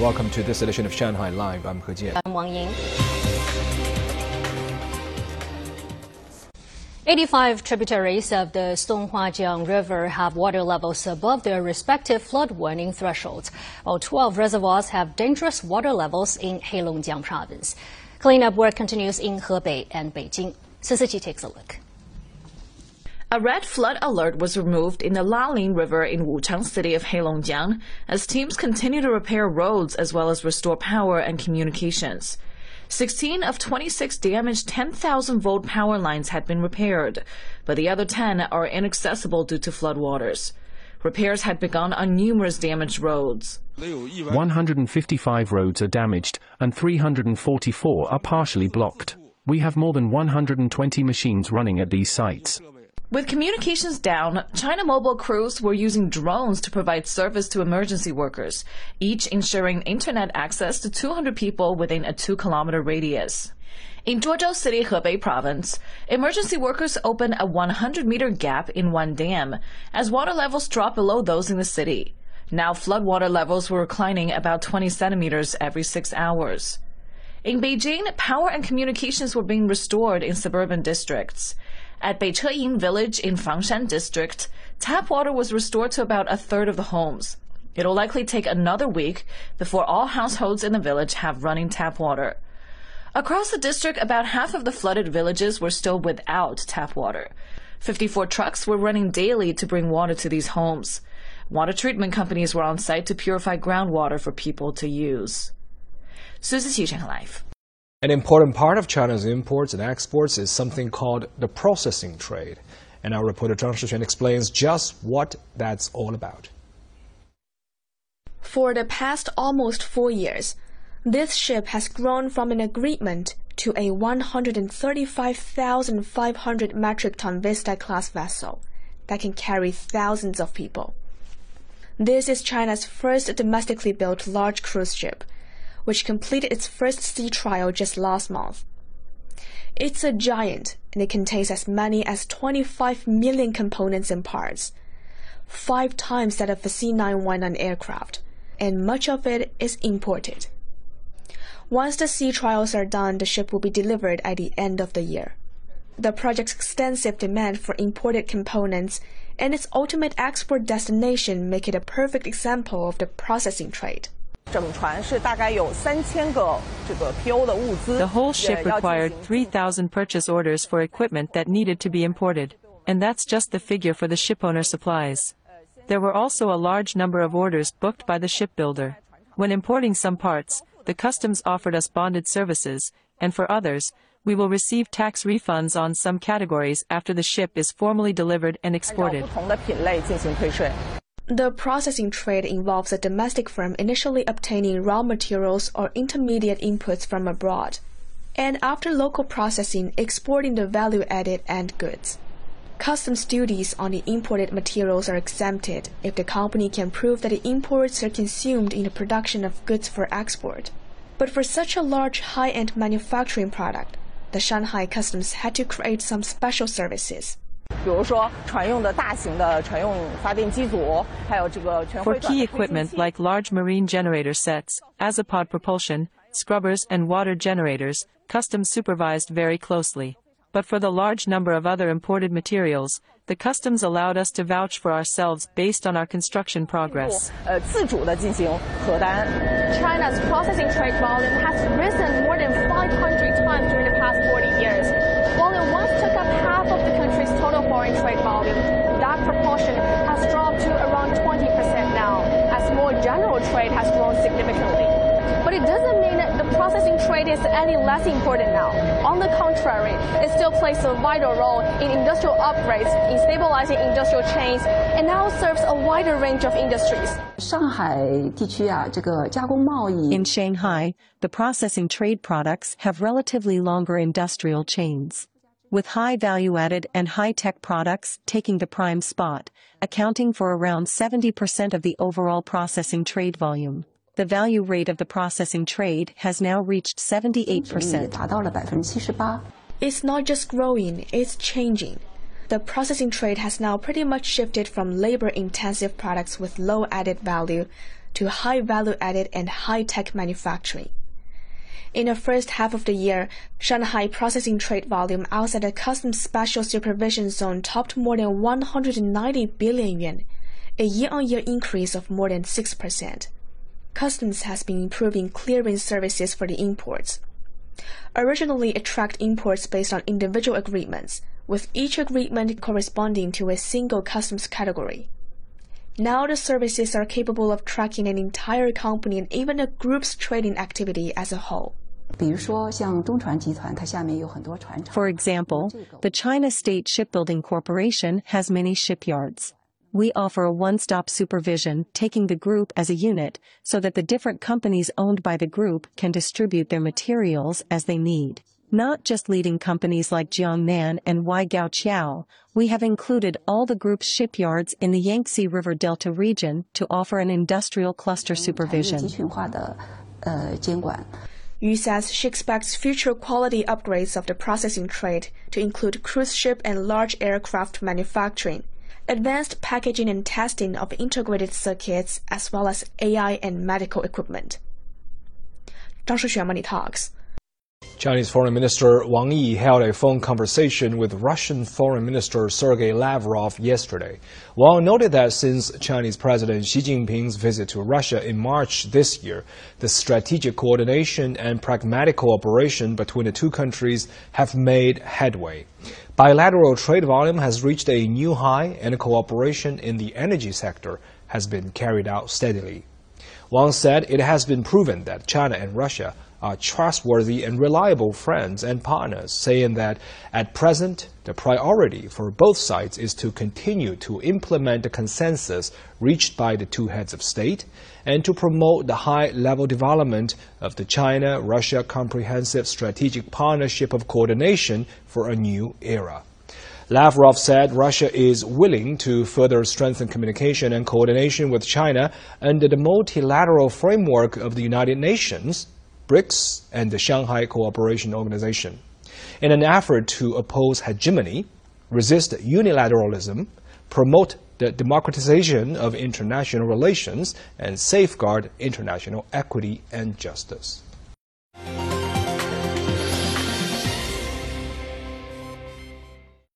Welcome to this edition of Shanghai Live. I'm He Jian. I'm Wang Ying. 85 tributaries of the Songhuajiang River have water levels above their respective flood warning thresholds, while 12 reservoirs have dangerous water levels in Heilongjiang province. Cleanup work continues in Hebei and Beijing. Sun Siqi takes a look. A red flood alert was removed in the Lalin River in Wuchang city of Heilongjiang as teams continue to repair roads as well as restore power and communications. 16 of 26 damaged 10,000 volt power lines had been repaired, but the other 10 are inaccessible due to floodwaters. Repairs had begun on numerous damaged roads. 155 roads are damaged, and 344 are partially blocked. We have more than 120 machines running at these sites. With communications down, China Mobile crews were using drones to provide service to emergency workers, each ensuring internet access to 200 people within a 2 kilometer radius. In Zhuozhou City, Hebei province, emergency workers opened a 100 meter gap in one dam as water levels dropped below those in the city. Now floodwater levels were reclining about 20 centimeters every six hours. In Beijing, power and communications were being restored in suburban districts. At Beicheying village in Fangshan district, tap water was restored to about a third of the homes. It'll likely take another week before all households in the village have running tap water. Across the district, about half of the flooded villages were still without tap water. 54 trucks were running daily to bring water to these homes. Water treatment companies were on site to purify groundwater for people to use. Susie Life. An important part of China's imports and exports is something called the processing trade. And our reporter Zhang Shiquan explains just what that's all about. For the past almost four years, this ship has grown from an agreement to a 135,500 metric ton Vista class vessel that can carry thousands of people. This is China's first domestically built large cruise ship which completed its first sea trial just last month. It's a giant, and it contains as many as 25 million components and parts, five times that of a C919 aircraft, and much of it is imported. Once the sea trials are done, the ship will be delivered at the end of the year. The project's extensive demand for imported components and its ultimate export destination make it a perfect example of the processing trade. The whole ship required 3,000 purchase orders for equipment that needed to be imported, and that's just the figure for the shipowner supplies. There were also a large number of orders booked by the shipbuilder. When importing some parts, the customs offered us bonded services, and for others, we will receive tax refunds on some categories after the ship is formally delivered and exported. The processing trade involves a domestic firm initially obtaining raw materials or intermediate inputs from abroad, and after local processing, exporting the value added end goods. Customs duties on the imported materials are exempted if the company can prove that the imports are consumed in the production of goods for export. But for such a large high end manufacturing product, the Shanghai Customs had to create some special services. For key equipment like large marine generator sets, azipod propulsion, scrubbers and water generators, customs supervised very closely. But for the large number of other imported materials, the customs allowed us to vouch for ourselves based on our construction progress. China's processing trade volume has risen more than 500 times during the past 40 years. While it once took up half of the country's total foreign trade volume, that proportion has dropped to around 20% now, as more general trade has grown significantly. But it doesn't mean that the processing trade is any less important now. On the contrary, it still plays a vital role in industrial upgrades, in stabilizing industrial chains, and now serves a wider range of industries. In Shanghai, the processing trade products have relatively longer industrial chains. With high value added and high tech products taking the prime spot, accounting for around 70% of the overall processing trade volume the value rate of the processing trade has now reached 78%. It's not just growing, it's changing. the processing trade has now pretty much shifted from labor intensive products with low added value to high value added and high tech manufacturing. In the first half of the year, Shanghai processing trade volume outside the customs special supervision zone topped more than 190 billion yuan, a year-on-year increase of more than 6%. Customs has been improving clearance services for the imports. Originally, it tracked imports based on individual agreements, with each agreement corresponding to a single customs category. Now the services are capable of tracking an entire company and even a group's trading activity as a whole. For example, the China State Shipbuilding Corporation has many shipyards. We offer a one-stop supervision, taking the group as a unit, so that the different companies owned by the group can distribute their materials as they need. Not just leading companies like Jiangnan and Waigaoqiao, we have included all the group's shipyards in the Yangtze River Delta region to offer an industrial cluster supervision. Yu says she expects future quality upgrades of the processing trade to include cruise ship and large aircraft manufacturing, advanced packaging and testing of integrated circuits, as well as AI and medical equipment. 张世璇 Money Talks. Chinese Foreign Minister Wang Yi held a phone conversation with Russian Foreign Minister Sergei Lavrov yesterday. Wang noted that since Chinese President Xi Jinping's visit to Russia in March this year, the strategic coordination and pragmatic cooperation between the two countries have made headway. Bilateral trade volume has reached a new high and cooperation in the energy sector has been carried out steadily. Wang said it has been proven that China and Russia are trustworthy and reliable friends and partners, saying that at present, the priority for both sides is to continue to implement the consensus reached by the two heads of state and to promote the high level development of the China Russia Comprehensive Strategic Partnership of Coordination for a new era. Lavrov said Russia is willing to further strengthen communication and coordination with China under the multilateral framework of the United Nations BRICS, and the Shanghai Cooperation Organization. In an effort to oppose hegemony, resist unilateralism, promote the democratization of international relations, and safeguard international equity and justice.